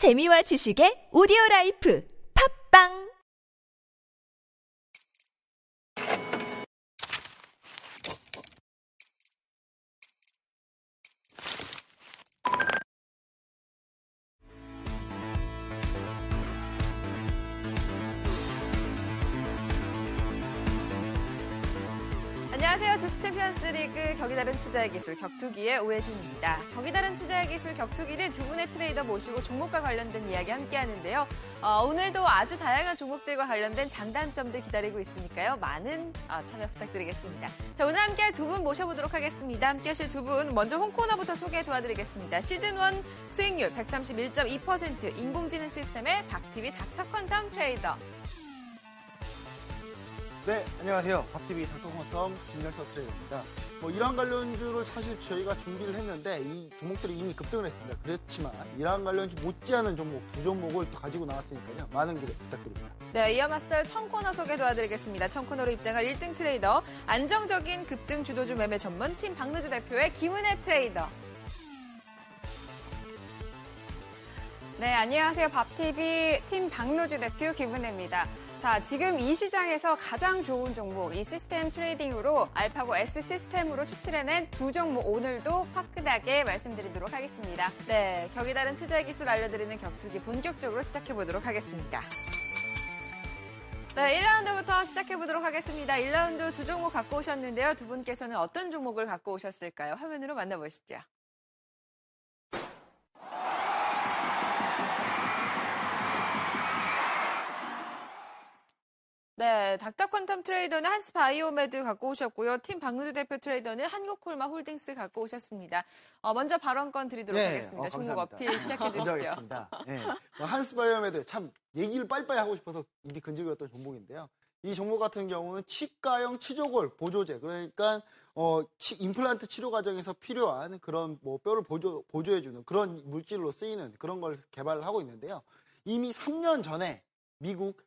재미와 지식의 오디오 라이프. 팟빵 투자의 기술 격투기의 오혜진입니다. 격이다른 투자의 기술 격투기는 두 분의 트레이더 모시고 종목과 관련된 이야기 함께 하는데요. 어, 오늘도 아주 다양한 종목들과 관련된 장단점들 기다리고 있으니까요. 많은 어, 참여 부탁드리겠습니다. 자, 오늘 함께 할 두 분 모셔보도록 하겠습니다. 함께 하실 두 분 먼저 홈코너부터 소개 도와드리겠습니다. 시즌1 수익률 131.2% 인공지능 시스템의 박TV 닥터 퀀텀 트레이더 네, 안녕하세요. 밥TV 닥터콘텀 김열서 트레이더입니다. 뭐 이란 관련주를 사실 저희가 준비를 했는데 이 종목들이 이미 급등을 했습니다. 그렇지만 이란 관련주 못지않은 종목 두 종목을 또 가지고 나왔으니까요. 많은 기대 부탁드립니다. 네, 이어 맞설 청코너 소개 도와드리겠습니다. 청코너로 입장할 1등 트레이더, 안정적인 급등 주도주 매매 전문 팀 박노주 대표의 김은혜 트레이더. 네, 안녕하세요. 밥TV 팀 박노주 대표 김은혜입니다. 자, 지금 이 시장에서 가장 좋은 종목, 이 시스템 트레이딩으로 알파고 S 시스템으로 추출해낸 두 종목 오늘도 화끈하게 말씀드리도록 하겠습니다. 네, 격이 다른 투자의 기술 알려드리는 격투기 본격적으로 시작해보도록 하겠습니다. 네, 1라운드부터 시작해보도록 하겠습니다. 1라운드 두 종목 갖고 오셨는데요. 두 분께서는 어떤 종목을 갖고 오셨을까요? 화면으로 만나보시죠. 네, 닥터 퀀텀 트레이더는 한스 바이오메드 갖고 오셨고요. 팀 박노주 대표 트레이더는 한국콜마 홀딩스 갖고 오셨습니다. 어, 먼저 발언권 드리도록 하겠습니다. 어, 종목. 어필 시작해 주시죠. 네. 뭐 한스바이오메드 참 얘기를 빨리빨리 하고 싶어서 입이 근질거렸던 종목인데요. 이 종목 같은 경우는 치과형 치조골 보조제 그러니까 어, 치- 임플란트 치료 과정에서 필요한 그런 뭐 뼈를 보조 보조해주는 그런 물질로 쓰이는 그런 걸 개발을 하고 있는데요. 이미 3년 전에 미국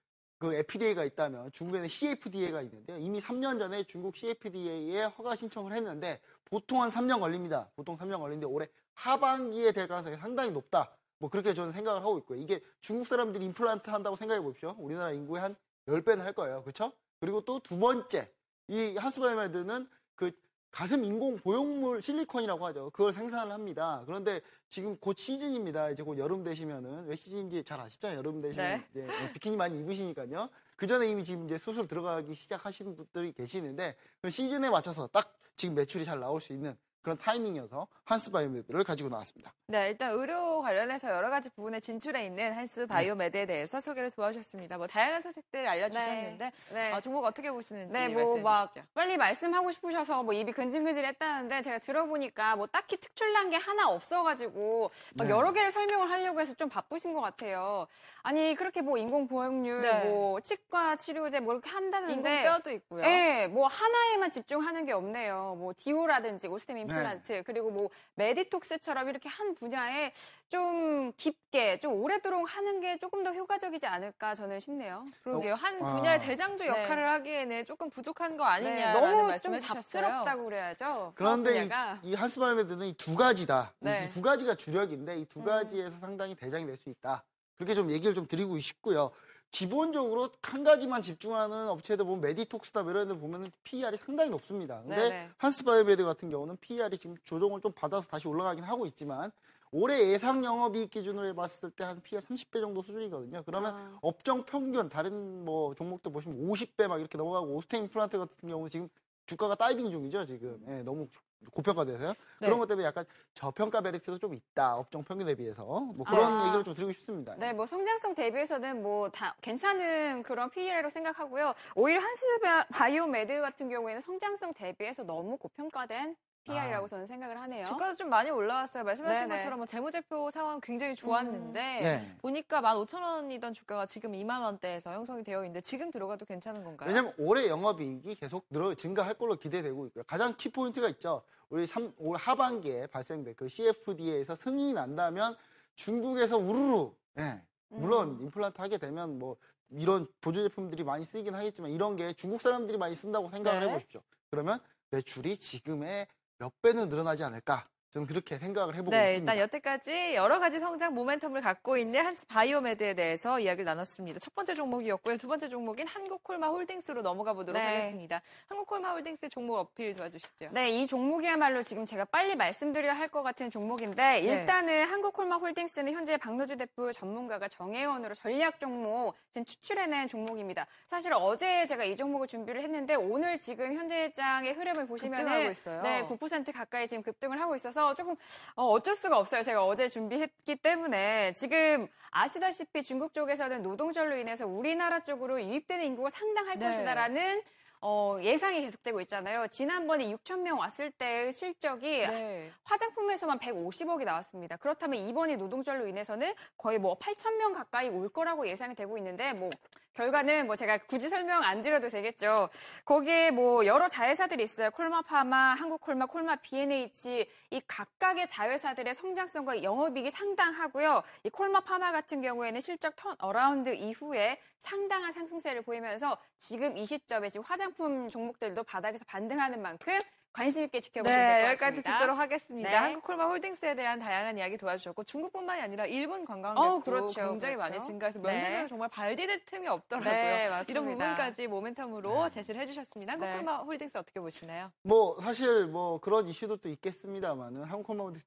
그 FDA가 있다면 중국에는 CFDA가 있는데요. 이미 3년 전에 중국 CFDA에 허가 신청을 했는데 보통 한 3년 걸립니다. 보통 3년 걸리는데 올해 하반기에 될 가능성이 상당히 높다. 뭐 그렇게 저는 생각을 하고 있고요. 이게 중국 사람들이 임플란트 한다고 생각해 보십시오. 우리나라 인구의 한 10배는 할 거예요. 그렇죠? 그리고 또 두 번째 이 한스바이오메드는 그 가슴 인공 보형물 실리콘이라고 하죠. 그걸 생산을 합니다. 그런데 지금 곧 시즌입니다. 이제 곧 여름 되시면은 왜 시즌인지 잘 아시잖아요. 여름 되시면 네. 이제 비키니 많이 입으시니까요. 그 전에 이미 지금 이제 수술 들어가기 시작하시는 분들이 계시는데 그 시즌에 맞춰서 딱 지금 매출이 잘 나올 수 있는 그런 타이밍이어서 한스 바이오메드를 가지고 나왔습니다. 네, 일단 의료 관련해서 여러 가지 부분에 진출해 있는 한스 바이오메드에 대해서 소개를 도와주셨습니다. 뭐 다양한 소식들 알려주셨는데 네. 어, 종목 어떻게 보시는지 네, 말씀해 뭐막 주시죠. 빨리 말씀하고 싶으셔서 뭐 입이 근질근질 했다는데 제가 들어보니까 뭐 딱히 특출난 게 하나 없어가지고 막 네. 여러 개를 설명을 하려고 해서 좀 바쁘신 것 같아요. 아니 그렇게 뭐 인공 보형률, 네. 뭐 치과 치료제 뭐 이렇게 한다는데 인공뼈도 있고요. 네, 뭐 하나에만 집중하는 게 없네요. 뭐 디오라든지 오스템 임플란트 그리고 뭐 메디톡스처럼 이렇게 한 분야에 좀 깊게 좀 오래도록 하는 게 조금 더 효과적이지 않을까 저는 싶네요. 그러게요. 한 아. 분야의 대장주 네. 역할을 하기에는 조금 부족한 거 네, 아니냐라는 너무 좀. 잡스럽다고 그래야죠. 그런데 분야가. 이, 이 한스바이오메드는 이 두 가지다. 이 네. 두 가지가 주력인데 이두 음. 가지에서 상당히 대장이 될 수 있다. 그렇게 좀 얘기를 좀 드리고 싶고요. 기본적으로 한 가지만 집중하는 업체들 보면 메디톡스다 뭐 이런 데 보면 PER이 상당히 높습니다. 근데 네네. 한스바이오메드 같은 경우는 PER이 지금 조정을 좀 받아서 다시 올라가긴 하고 있지만 올해 예상 영업이익 기준으로 해봤을 때 한 PER 30배 정도 수준이거든요. 그러면 아. 업종 평균 다른 뭐 종목들 보시면 50배 막 이렇게 넘어가고 오스템 임플란트 같은 경우 지금 주가가 다이빙 중이죠 지금 예, 너무 고평가돼서요. 네. 그런 것 때문에 약간 저평가 메리트도 좀 있다 업종 평균에 비해서 뭐 그런 아. 얘기를 좀 드리고 싶습니다. 네, 뭐 성장성 대비해서는 뭐 다 괜찮은 그런 PER로 생각하고요. 오히려 한스 바이오메드 같은 경우에는 성장성 대비해서 너무 고평가된 PER이라고 아. 저는 생각을 하네요. 주가도 좀 많이 올라왔어요. 말씀하신 네네. 것처럼 뭐 재무제표 상황 굉장히 좋았는데 네. 보니까 15,000원이던 주가가 지금 2만 원대에서 형성이 되어 있는데 지금 들어가도 괜찮은 건가요? 왜냐면 올해 영업이익이 계속 늘어 증가할 걸로 기대되고 있고요. 가장 키 포인트가 있죠. 우리 3, 올 하반기에 발생된 그 CFDA에서 승인이 난다면 중국에서 우르르 예. 물론 임플란트 하게 되면 뭐 이런 보조 제품들이 많이 쓰이긴 하겠지만 이런 게 중국 사람들이 많이 쓴다고 생각을 네. 해보십시오. 그러면 매출이 지금의 몇 배는 늘어나지 않을까? 저는 그렇게 생각을 해보고 네, 있습니다. 일단 여태까지 여러 가지 성장 모멘텀을 갖고 있는 한스 바이오메드에 대해서 이야기를 나눴습니다. 첫 번째 종목이었고요. 두 번째 종목인 한국콜마 홀딩스로 넘어가 보도록 네. 하겠습니다. 한국콜마 홀딩스 종목 어필 도와주시죠. 네, 이 종목이야말로 지금 제가 빨리 말씀드려야 할 것 같은 종목인데 일단은 한국콜마 홀딩스는 현재 박노주 대표 전문가가 정회원으로 전략 종목 지금 추출해낸 종목입니다. 사실 어제 제가 이 종목을 준비를 했는데 오늘 지금 현재 장의 흐름을 보시면 급등하고 있어요. 네, 9% 가까이 지금 급등을 하고 있어서 조금 어, 어쩔 수가 없어요. 제가 어제 준비했기 때문에 지금 아시다시피 중국 쪽에서는 노동절로 인해서 우리나라 쪽으로 유입되는 인구가 상당할 네. 것이다라는 어, 예상이 계속되고 있잖아요. 지난번에 6천 명 왔을 때의 실적이 네. 화장품에서만 150억이 나왔습니다. 그렇다면 이번에 노동절로 인해서는 거의 뭐 8천 명 가까이 올 거라고 예상이 되고 있는데 뭐 결과는 뭐 제가 굳이 설명 안 드려도 되겠죠. 거기에 뭐 여러 자회사들이 있어요. 콜마파마, 한국콜마, 콜마 B&H 이 각각의 자회사들의 성장성과 영업이익이 상당하고요. 이 콜마파마 같은 경우에는 실적 turnaround 이후에 상당한 상승세를 보이면서 지금 이 시점에 지금 화장 품 종목들도 바닥에서 반등하는 만큼 관심 있게 지켜보시면 네, 될것 여기까지 같습니다. 듣도록 하겠습니다. 네. 한국콜마 홀딩스에 대한 다양한 이야기 도와주셨고 중국뿐만이 아니라 일본 관광객도 어, 그렇죠, 굉장히 그렇죠. 많이 증가해서 네. 면세점 정말 발 디딜 틈이 없더라고요. 네, 맞습니다. 이런 부분까지 모멘텀으로 제시를 해주셨습니다. 네. 한국콜마 홀딩스 어떻게 보시나요? 뭐 사실 뭐 그런 이슈도 또 있겠습니다만은 한국콜마운드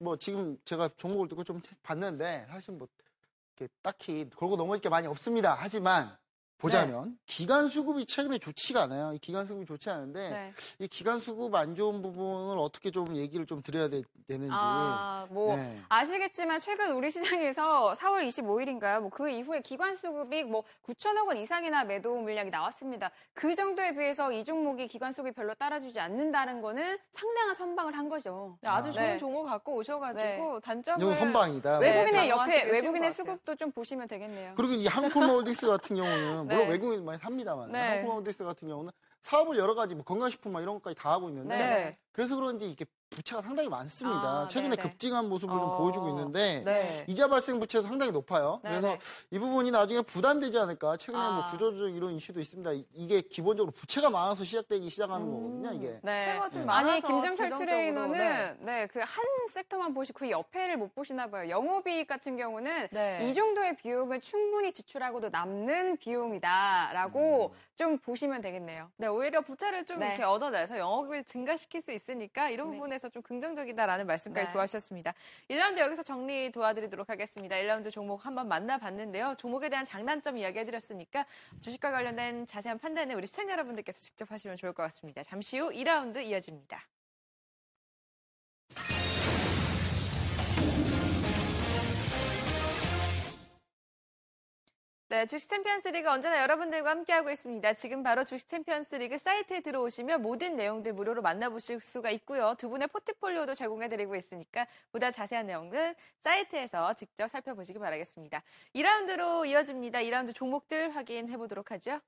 뭐 지금 제가 종목을 듣고 좀 봤는데 사실 뭐 이렇게 딱히 걸고 넘어질 게 많이 없습니다. 하지만 보자면 네. 기간 수급이 최근에 좋지가 않아요. 이 기간 수급이 좋지 않은데 네. 이 기간 수급 안 좋은 부분을 어떻게 좀 얘기를 좀 드려야 되, 는지 아, 뭐 네. 아시겠지만 최근 우리 시장에서 4월 25일인가요? 뭐 그 이후에 기관 수급이 뭐 9천억 원 이상이나 매도 물량이 나왔습니다. 그 정도에 비해서 이 종목이 기관 수급이 별로 따라주지 않는다는 거는 상당한 선방을 한 거죠. 네, 아주 좋은 네. 종목 갖고 오셔가지고 단점을 이건 선방이다. 네, 외국인의 옆에 외국인의. 수급도 좀 보시면 되겠네요. 그리고 이 한콜마홀딩스 같은 경우는 물론 네. 외국인 많이 삽니다만 네. 한콜마홀딩스 같은 경우는 사업을 여러 가지 뭐 건강식품 막 이런 것까지 다 하고 있는데 네. 그래서 그런지 이게 부채가 상당히 많습니다. 아, 최근에 네네. 급증한 모습을 좀 어, 보여주고 있는데 네. 이자 발생 부채가 상당히 높아요. 네네. 그래서 이 부분이 나중에 부담되지 않을까. 최근에 뭐 아. 구조조정 이런 이슈도 있습니다. 이- 이게 기본적으로 부채가 많아서 시작되기 시작하는 음. 거거든요. 이게. 네. 채가 좀 네. 많아서 아니 김정철 트레이너는 네. 네그한 섹터만 보시고 그 옆에를 못 보시나 봐요. 영업이익 같은 경우는 네. 이 정도의 비용을 충분히 지출하고도 남는 비용이다라고 좀 보시면 되겠네요. 네, 오히려 부채를 좀 네. 이렇게 얻어내서 영업을 증가시킬 수 있으니까 이런 네. 부분에 서 좀 긍정적이다라는 말씀까지 네. 도와주셨습니다. 1라운드 여기서 정리 도와드리도록 하겠습니다. 1라운드 종목 한번 만나봤는데요. 종목에 대한 장단점 이야기해드렸으니까 주식과 관련된 자세한 판단은 우리 시청자 여러분들께서 직접 하시면 좋을 것 같습니다. 잠시 후 2라운드 이어집니다. 네, 주식 챔피언스 리그 언제나 여러분들과 함께하고 있습니다. 지금 바로 주식 챔피언스 리그 사이트에 들어오시면 모든 내용들 무료로 만나보실 수가 있고요. 두 분의 포트폴리오도 제공해드리고 있으니까 보다 자세한 내용은 사이트에서 직접 살펴보시기 바라겠습니다. 2라운드로 이어집니다. 2라운드 종목들 확인해 보도록 하죠.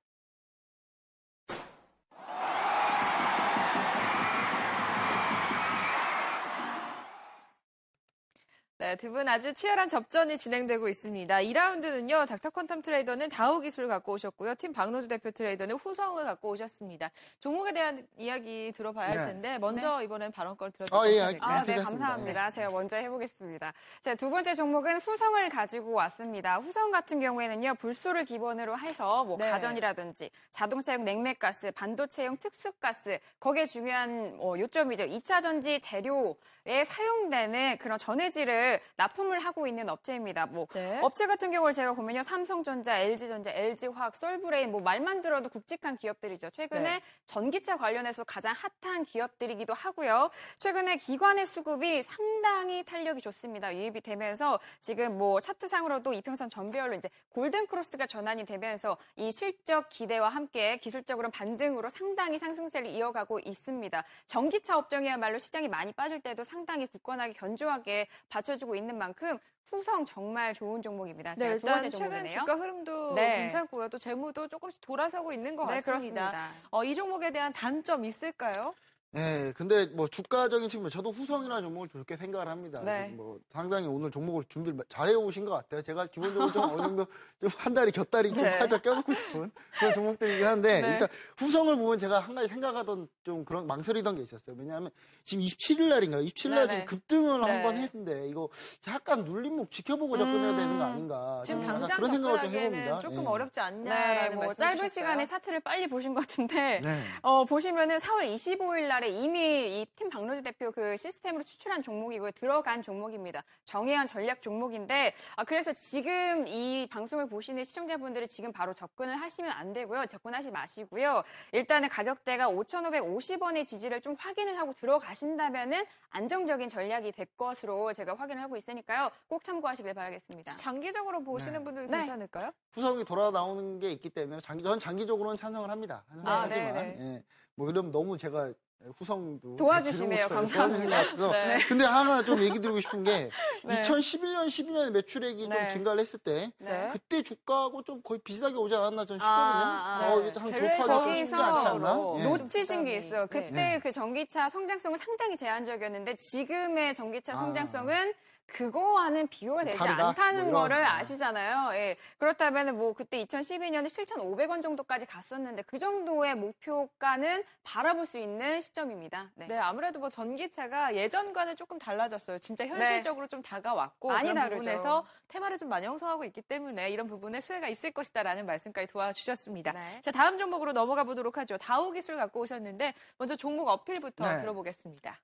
네, 두 분 아주 치열한 접전이 진행되고 있습니다. 2라운드는요, 닥터 퀀텀 트레이더는 다우 기술 갖고 오셨고요. 팀 박노주 대표 트레이더는 후성을 갖고 오셨습니다. 종목에 대한 이야기 들어봐야 할 네. 텐데, 먼저 이번엔 발언권 들어드릴게요. 아, 예, 아, 네, 네. 감사합니다. 제가 먼저 해보겠습니다. 자, 두 번째 종목은 후성을 가지고 왔습니다. 후성 같은 경우에는요, 불소를 기본으로 해서 뭐 네. 가전이라든지 자동차용 냉매가스, 반도체용 특수가스, 거기에 중요한 어, 요점이죠. 2차 전지 재료에 사용되는 그런 전해질을 납품을 하고 있는 업체입니다. 뭐 네. 업체 같은 경우를 제가 보면요. 삼성전자, LG전자, LG화학, 솔브레인 뭐 말만 들어도 굵직한 기업들이죠. 최근에 네. 전기차 관련해서 가장 핫한 기업들이기도 하고요. 최근에 기관의 수급이 상당히 탄력이 좋습니다. 유입이 되면서 지금 뭐 차트상으로도 이평선 전별로 이제 골든 크로스가 전환이 되면서 이 실적 기대와 함께 기술적으로 반등으로 상당히 상승세를 이어가고 있습니다. 전기차 업종이야말로 시장이 많이 빠질 때도 상당히 굳건하게 견조하게 받쳐주고 있는 만큼 후성 정말 좋은 종목입니다. 네, 제가 두 일단 번째 최근 종목이네요. 주가 흐름도 네. 괜찮고요. 또 재무도 조금씩 돌아서고 있는 것 네, 같습니다. 그렇습니다. 어, 이 종목에 대한 단점 있을까요? 네, 근데 뭐 주가적인 측면, 저도 후성이나 종목을 좋게 생각을 합니다. 네. 뭐 상당히 오늘 종목을 준비를 잘해 오신 것 같아요. 제가 기본적으로 좀 어느 정도 좀한 다리 곁다리 좀 네. 살짝 껴놓고 싶은 그런 종목들이긴 한데 네. 일단 후성을 보면 제가 한 가지 생각하던 좀 그런 망설이던 게 있었어요. 왜냐하면 지금 27일 날인가요? 27일 날 네, 지금 네. 급등을 네. 한번 했는데 이거 약간 눌림목 지켜보고 접근해야 음. 되는 거 아닌가? 지금 당장 그런 생각을 좀 해봅니다. 조금 예. 어렵지 않냐라는 네, 뭐 짧은 시간에 차트를 빨리 보신 것 같은데 네. 어, 보시면은 4월 25일 날에 이미 이 팀 박노지 대표 그 시스템으로 추출한 종목이고요. 들어간 종목입니다. 정해한 전략 종목인데 아, 그래서 지금 이 방송을 보시는 시청자분들이 지금 바로 접근을 하시면 안 되고요. 접근하지 마시고요. 일단은 가격대가 5,550원의 지지를 좀 확인을 하고 들어가신다면은 안정적인 전략이 될 것으로 제가 확인을 하고 있으니까요. 꼭 참고하시길 바라겠습니다. 장기적으로 보시는 네. 분들 네. 괜찮을까요? 후성이 돌아 나오는 게 있기 때문에 장기, 전 장기적으로는 찬성을 합니다. 찬성을 아, 하지만 네네. 예. 뭐 이러면 너무 제가 후성도 도와주시네요. 감사합니다. 네. 근데 하나 좀 얘기 드리고 싶은 게 네. 2011년 12년에 매출액이 네. 좀 증가를 했을 때 네. 그때 주가하고 좀 거의 비슷하게 오지 않았나 저는 싶거든요. 아, 아, 어, 네. 한 돌파가 좀 쉽지 않지 않나? 예. 놓치신 게 있어요. 네. 그때 네. 그 전기차 성장성은 상당히 제한적이었는데 지금의 전기차 아. 성장성은 그거와는 비교가 되지 다르다? 않다는 뭐. 거를 아. 아시잖아요. 예. 그렇다면 뭐 그때 2012년에 7,500원 정도까지 갔었는데 그 정도의 목표가는 바라볼 수 있는 시점입니다. 네. 네, 아무래도 뭐 전기차가 예전과는 조금 달라졌어요. 진짜 현실적으로 좀 다가왔고 많이 그런 다르죠. 부분에서 테마를 좀 많이 형성하고 있기 때문에 이런 부분에 수혜가 있을 것이다라는 말씀까지 도와주셨습니다. 네. 자, 다음 종목으로 넘어가 보도록 하죠. 다우 기술 갖고 오셨는데 먼저 종목 어필부터 네. 들어보겠습니다.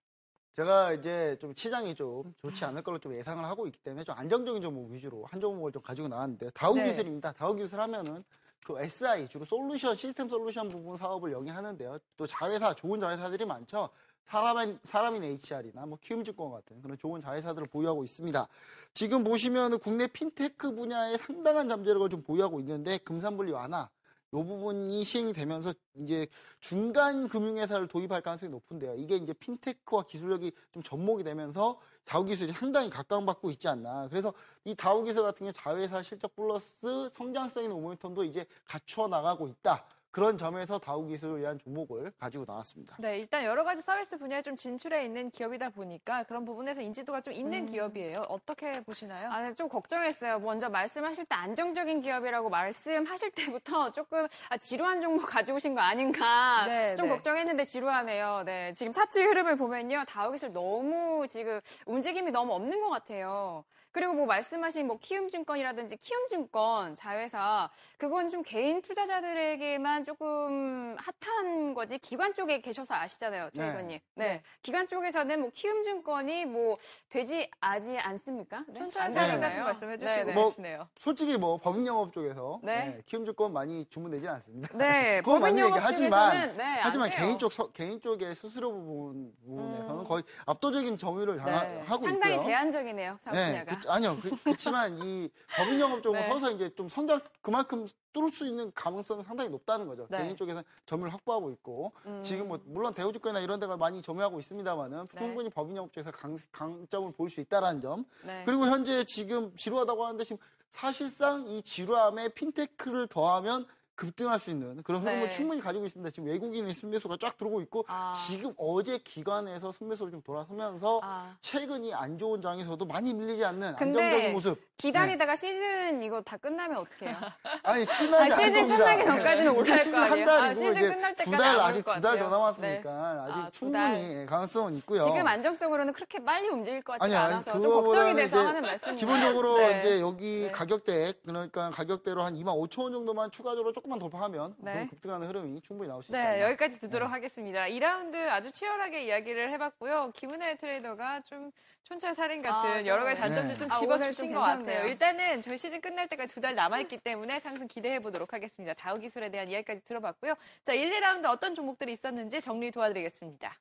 제가 이제 좀 시장이 좀 좋지 않을 걸로 좀 예상을 하고 있기 때문에 좀 안정적인 종목 위주로 한 종목을 좀 가지고 나왔는데 다우 네. 기술입니다. 다우 기술 하면은 그 SI 주로 솔루션 시스템 솔루션 부분 사업을 영위하는데요. 또 자회사 좋은 자회사들이 많죠. 사람인 사람인 HR이나 뭐 키움증권 같은 그런 좋은 자회사들을 보유하고 있습니다. 지금 보시면은 국내 핀테크 분야에 상당한 잠재력을 좀 보유하고 있는데 금산분리 완화 요 부분이 시행이 되면서 이제 중간 금융회사를 도입할 가능성이 높은데요. 이게 이제 핀테크와 기술력이 좀 접목이 되면서 다우 기술이 상당히 각광받고 있지 않나. 그래서 이 다우 기술 같은 경우 자회사 실적 플러스 성장성 있는 모멘텀도 이제 갖추어 나가고 있다. 그런 점에서 다우 기술이라는 종목을 가지고 나왔습니다. 네, 일단 여러 가지 서비스 분야에 좀 진출해 있는 기업이다 보니까 그런 부분에서 인지도가 좀 있는 기업이에요. 어떻게 보시나요? 아, 네, 좀 걱정했어요. 먼저 말씀하실 때 안정적인 기업이라고 말씀하실 때부터 조금 아, 지루한 종목 가져오신 거 아닌가 네, 좀 네. 걱정했는데 지루하네요. 네, 지금 차트 흐름을 보면요, 다우 기술 너무 지금 움직임이 너무 없는 것 같아요. 그리고 뭐 말씀하신 뭐 키움증권이라든지 키움증권 자회사 그건 좀 개인 투자자들에게만 조금 핫한 거지 기관 쪽에 계셔서 아시잖아요, 네. 최희건님. 네. 네. 기관 쪽에서는 뭐 키움증권이 뭐 되지 아지 않습니까? 네? 천천히 안 사진 되나요? 같은 말씀해 주시고 네, 네. 뭐, 계시네요. 솔직히 뭐 법인영업 쪽에서 네. 네, 키움증권 많이 주문되지 않습니다. 네, 그건 맞는 법인 얘기 하지만 네. 개인 쪽 서- 개인 쪽의 수수료 부분 부분에서는 음. 거의 압도적인 점유율을 네. 하고 상당히 있고요. 제한적이네요, 사업 네, 분야가. 그, 아니요. 그, 그렇지만 이 법인 영업 쪽은 네. 서서 이제 좀 성장 그만큼 뚫을 수 있는 가능성은 상당히 높다는 거죠. 네. 개인 쪽에서 점유를 확보하고 있고 음. 지금 뭐 물론 대우증권이나 이런 데가 많이 점유하고 있습니다만은 네. 충분히 법인 영업 쪽에서 강, 강점을 보일 수 있다라는 점. 네. 그리고 현재 지금 지루하다고 하는데 지금 사실상 이 지루함에 핀테크를 더하면 급등할 수 있는 그런 흐름을 네. 충분히 가지고 있습니다. 지금 외국인의 순매수가 쫙 들어오고 있고 아. 지금 어제 기관에서 순매수를 좀 돌아서면서 아. 최근 이 안 좋은 장에서도 많이 밀리지 않는 안정적인 모습. 기다리다가 시즌 이거 다 끝나면 어떡해요? 아니 아, 끝나지 않을 시즌. 끝나기 전까지는 올라갈 시즌 거한 아니에요? 달이고 아, 시즌 끝날 두 때까지 달안올 아직 것두달 더. 남았으니까 아직 아, 두 충분히 가능성은 있고요. 지금 안정성으로는 그렇게 빨리 움직일 것 같지 아니, 아니, 않아서 좀 걱정이 돼서 하는 말씀입니다. 기본적으로 네. 이제 여기 네. 가격대 그러니까 가격대로 한 2만 5천 원 정도만 추가적으로 조금 만 돌파하면 네. 그럼 급등하는 흐름이 충분히 나올 수 있지 네, 않나. 여기까지 듣도록 하겠습니다. 2라운드 아주 치열하게 이야기를 해봤고요. 김은혜 트레이더가 좀 촌철살인 같은 아, 여러 가지 네. 단점들 좀 아, 오늘 집어주신 좀 것. 같아요. 일단은 저희 시즌 끝날 때까지 두 달 남아있기 때문에 상승 기대해 보도록 하겠습니다. 다우 기술에 대한 이야기까지 들어봤고요. 자, 1, 2라운드 어떤 종목들이 있었는지 정리 도와드리겠습니다.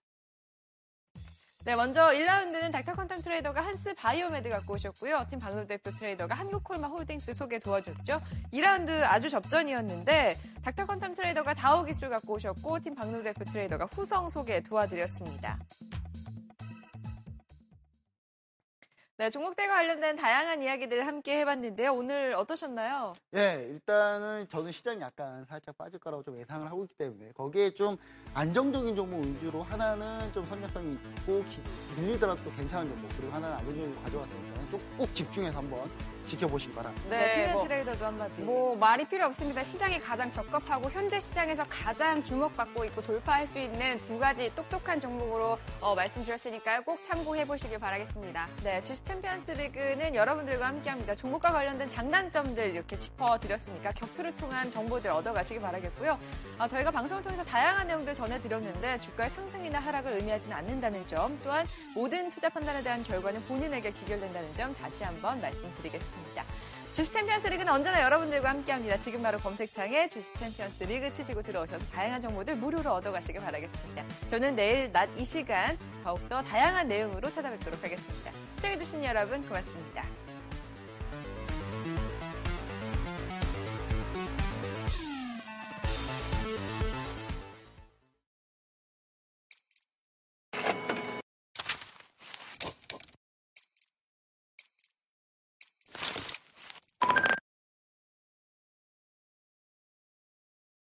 네, 먼저 1라운드는 닥터 퀀텀 트레이더가 한스 바이오메드 갖고 오셨고요. 팀 박노 대표 트레이더가 한국콜마 홀딩스 소개 도와줬죠. 2라운드 아주 접전이었는데 닥터 퀀텀 트레이더가 다우 기술 갖고 오셨고 팀 박노 대표 트레이더가 후성 소개 도와드렸습니다. 네, 종목 대결과 관련된 다양한 이야기들을 함께 해봤는데요. 오늘 어떠셨나요? 예, 일단은 저는 시장이 약간 살짝 빠질 거라고 좀 예상을 하고 있기 때문에 거기에 좀 안정적인 종목 위주로 하나는 좀 선녀성이 있고 기- 밀리더라도 또 괜찮은 종목 그리고 하나는 안정적인 가져왔으니까 좀꼭 집중해서 한번 지켜보시기 바랍니다. 네, 팀 뭐, 트레이더도 한마디. 뭐 말이 필요 없습니다. 시장이 가장 적합하고 현재 시장에서 가장 주목받고 있고 돌파할 수 있는 두 가지 똑똑한 종목으로 어, 말씀 주셨으니까요. 꼭 참고해 보시길 바라겠습니다. 네, 주식 챔피언스 리그는 여러분들과 함께합니다. 종목과 관련된 장단점들 이렇게 짚어드렸으니까 격투를 통한 정보들 얻어가시기 바라겠고요. 아, 저희가 방송을 통해서 다양한 내용들 전해드렸는데 주가의 상승이나 하락을 의미하지는 않는다는 점 또한 모든 투자 판단에 대한 결과는 본인에게 귀결된다는 점 다시 한번 말씀드리겠습니다. 주식 챔피언스 리그는 언제나 여러분들과 함께합니다. 지금 바로 검색창에 주식 챔피언스 리그 치시고 들어오셔서 다양한 정보들 무료로 얻어가시길 바라겠습니다. 저는 내일 낮 이 시간 더욱더 다양한 내용으로 찾아뵙도록 하겠습니다. 시청해주신 여러분 고맙습니다.